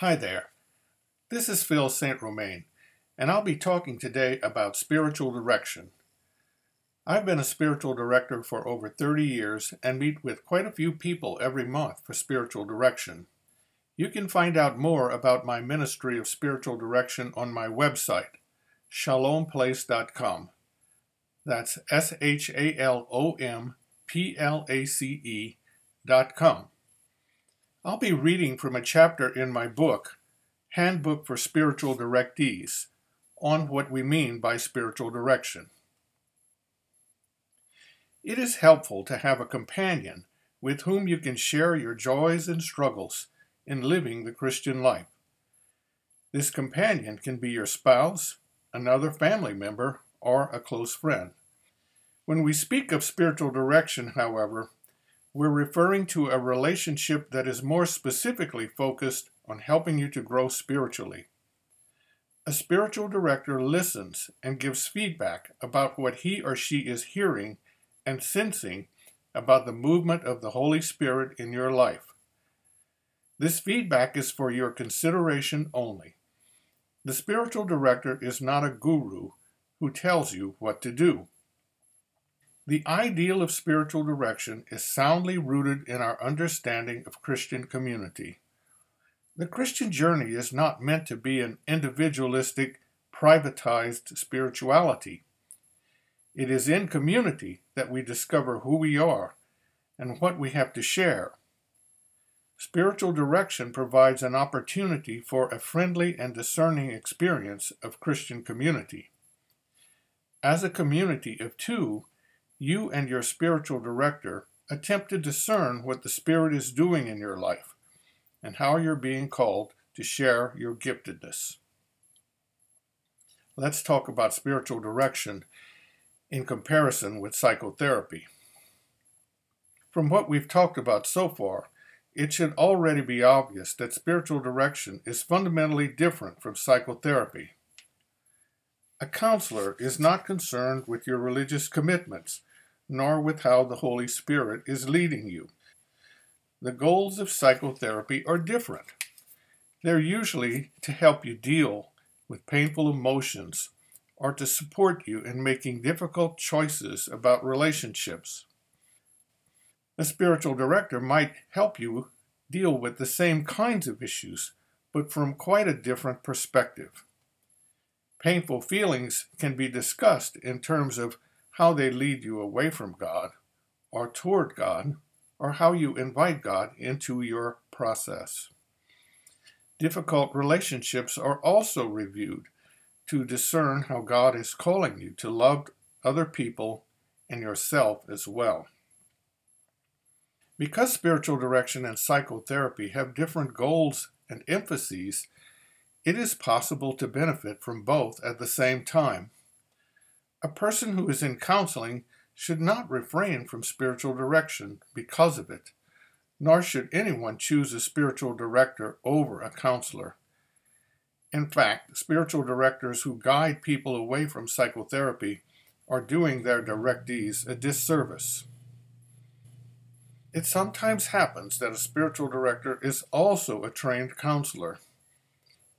Hi there. This is Phil St. Romain, and I'll be talking today about spiritual direction. I've been a spiritual director for over 30 years and meet with quite a few people every month for spiritual direction. You can find out more about my ministry of spiritual direction on my website, shalomplace.com. That's S H A L O M P L A C E dot com. I'll be reading from a chapter in my book, Handbook for Spiritual Directees, on what we mean by spiritual direction. It is helpful to have a companion with whom you can share your joys and struggles in living the Christian life. This companion can be your spouse, another family member, or a close friend. When we speak of spiritual direction, however, we're referring to a relationship that is more specifically focused on helping you to grow spiritually. A spiritual director listens and gives feedback about what he or she is hearing and sensing about the movement of the Holy Spirit in your life. This feedback is for your consideration only. The spiritual director is not a guru who tells you what to do. The ideal of spiritual direction is soundly rooted in our understanding of Christian community. The Christian journey is not meant to be an individualistic, privatized spirituality. It is in community that we discover who we are and what we have to share. Spiritual direction provides an opportunity for a friendly and discerning experience of Christian community. As a community of two, you and your spiritual director attempt to discern what the Spirit is doing in your life and how you're being called to share your giftedness. Let's talk about spiritual direction in comparison with psychotherapy. From what we've talked about so far, it should already be obvious that spiritual direction is fundamentally different from psychotherapy. A counselor is not concerned with your religious commitments nor with how the Holy Spirit is leading you. The goals of psychotherapy are different. They're usually to help you deal with painful emotions or to support you in making difficult choices about relationships. A spiritual director might help you deal with the same kinds of issues, but from quite a different perspective. Painful feelings can be discussed in terms of how they lead you away from God or toward God, or how you invite God into your process. Difficult relationships are also reviewed to discern how God is calling you to love other people and yourself as well. Because spiritual direction and psychotherapy have different goals and emphases, it is possible to benefit from both at the same time. A person who is in counseling should not refrain from spiritual direction because of it, nor should anyone choose a spiritual director over a counselor. In fact, spiritual directors who guide people away from psychotherapy are doing their directees a disservice. It sometimes happens that a spiritual director is also a trained counselor.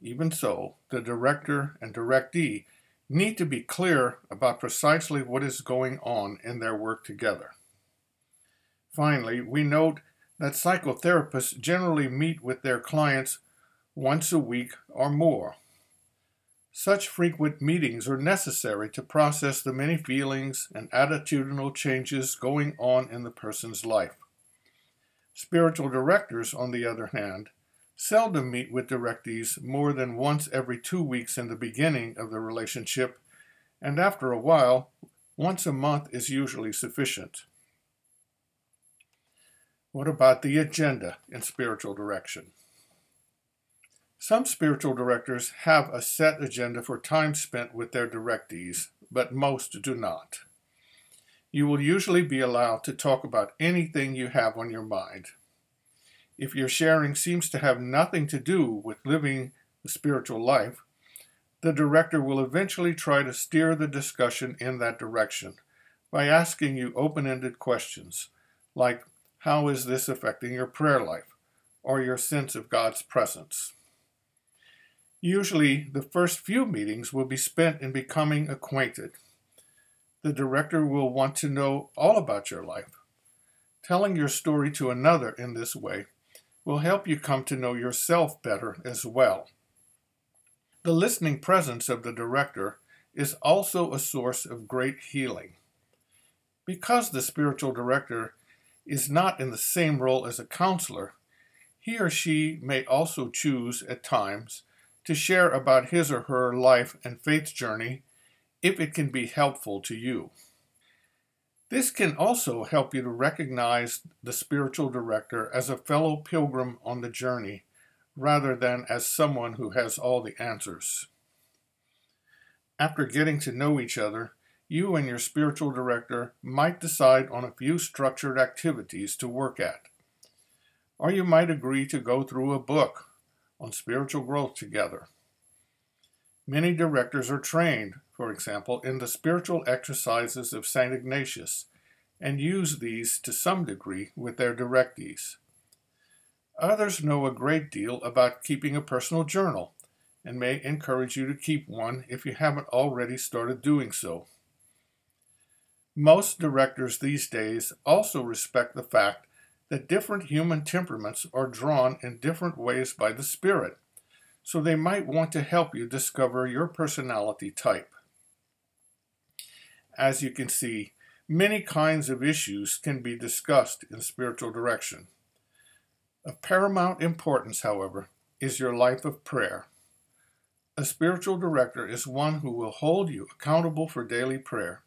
Even so, the director and directee need to be clear about precisely what is going on in their work together. Finally, we note that psychotherapists generally meet with their clients once a week or more. Such frequent meetings are necessary to process the many feelings and attitudinal changes going on in the person's life. Spiritual directors, on the other hand, seldom meet with directees more than once every two weeks in the beginning of the relationship, and after a while, once a month is usually sufficient. What about the agenda in spiritual direction? Some spiritual directors have a set agenda for time spent with their directees, but most do not. You will usually be allowed to talk about anything you have on your mind if your sharing seems to have nothing to do with living the spiritual life, the director will eventually try to steer the discussion in that direction by asking you open ended questions like, How is this affecting your prayer life or your sense of God's presence? Usually, the first few meetings will be spent in becoming acquainted. The director will want to know all about your life. Telling your story to another in this way will help you come to know yourself better as well. The listening presence of the director is also a source of great healing. Because the spiritual director is not in the same role as a counselor, he or she may also choose at times to share about his or her life and faith journey if it can be helpful to you. This can also help you to recognize the spiritual director as a fellow pilgrim on the journey rather than as someone who has all the answers. After getting to know each other, you and your spiritual director might decide on a few structured activities to work at. Or you might agree to go through a book on spiritual growth together. Many directors are trained, for example, in the spiritual exercises of St. Ignatius and use these to some degree with their directees. Others know a great deal about keeping a personal journal and may encourage you to keep one if you haven't already started doing so. Most directors these days also respect the fact that different human temperaments are drawn in different ways by the Spirit, so they might want to help you discover your personality type. As you can see, many kinds of issues can be discussed in spiritual direction. Of paramount importance, however, is your life of prayer. A spiritual director is one who will hold you accountable for daily prayer.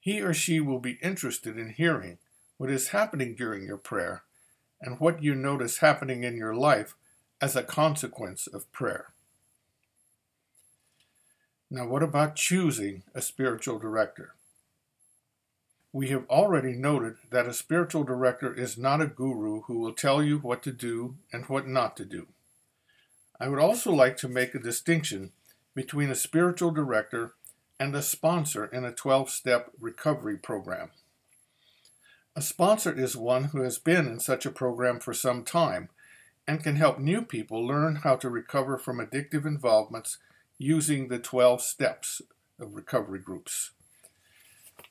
He or she will be interested in hearing what is happening during your prayer and what you notice happening in your life as a consequence of prayer. Now, what about choosing a spiritual director? We have already noted that a spiritual director is not a guru who will tell you what to do and what not to do. I would also like to make a distinction between a spiritual director and a sponsor in a 12 step recovery program. A sponsor is one who has been in such a program for some time and can help new people learn how to recover from addictive involvements using the 12 steps of recovery groups.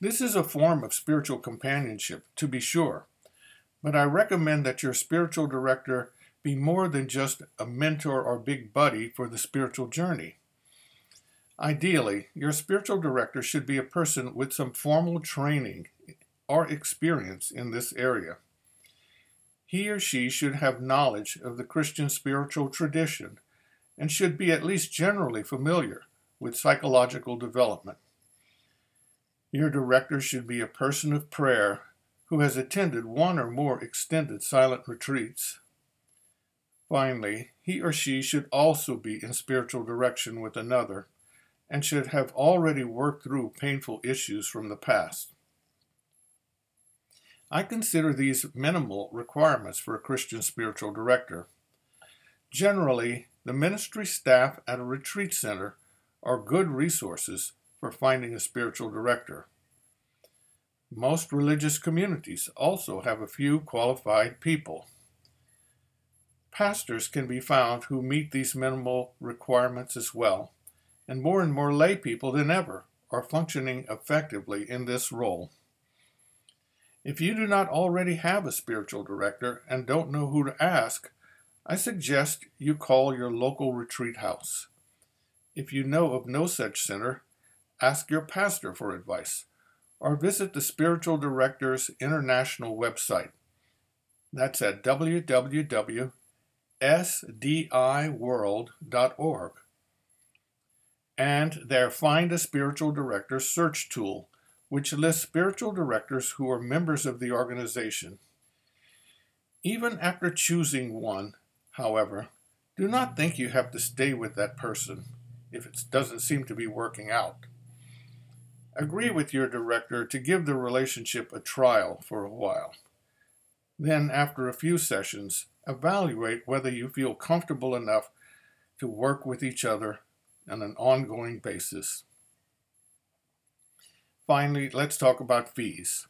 This is a form of spiritual companionship, to be sure, but I recommend that your spiritual director be more than just a mentor or big buddy for the spiritual journey. Ideally, your spiritual director should be a person with some formal training or experience in this area. He or she should have knowledge of the Christian spiritual tradition and should be at least generally familiar with psychological development. Your director should be a person of prayer who has attended one or more extended silent retreats. Finally, he or she should also be in spiritual direction with another and should have already worked through painful issues from the past. I consider these minimal requirements for a Christian spiritual director. Generally, the ministry staff at a retreat center are good resources for finding a spiritual director. Most religious communities also have a few qualified people. Pastors can be found who meet these minimal requirements as well, and more and more lay people than ever are functioning effectively in this role. If you do not already have a spiritual director and don't know who to ask, I suggest you call your local retreat house. If you know of no such center, ask your pastor for advice or visit the Spiritual Directors International website. That's at www.sdiworld.org. And there find a spiritual director search tool which lists spiritual directors who are members of the organization. Even after choosing one, however, do not mm-hmm. think you have to stay with that person if it doesn't seem to be working out. Agree with your director to give the relationship a trial for a while. Then, after a few sessions, evaluate whether you feel comfortable enough to work with each other on an ongoing basis. Finally, let's talk about fees.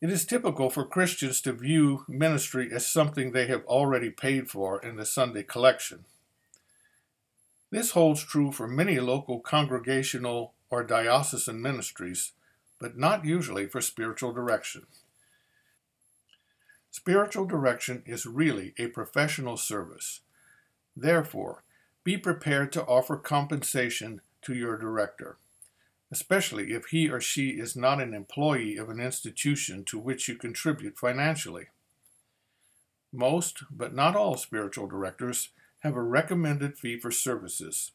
It is typical for Christians to view ministry as something they have already paid for in the Sunday collection. This holds true for many local congregational or diocesan ministries, but not usually for spiritual direction. Spiritual direction is really a professional service. Therefore, be prepared to offer compensation to your director, especially if he or she is not an employee of an institution to which you contribute financially. Most, but not all, spiritual directors have a recommended fee for services,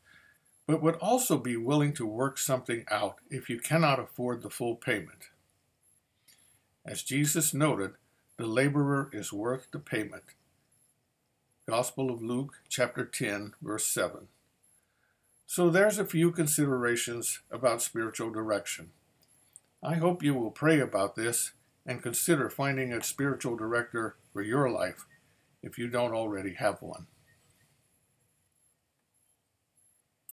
but would also be willing to work something out if you cannot afford the full payment. As Jesus noted, the laborer is worth the payment. Gospel of Luke, chapter 10, verse 7. So there's a few considerations about spiritual direction. I hope you will pray about this and consider finding a spiritual director for your life if you don't already have one.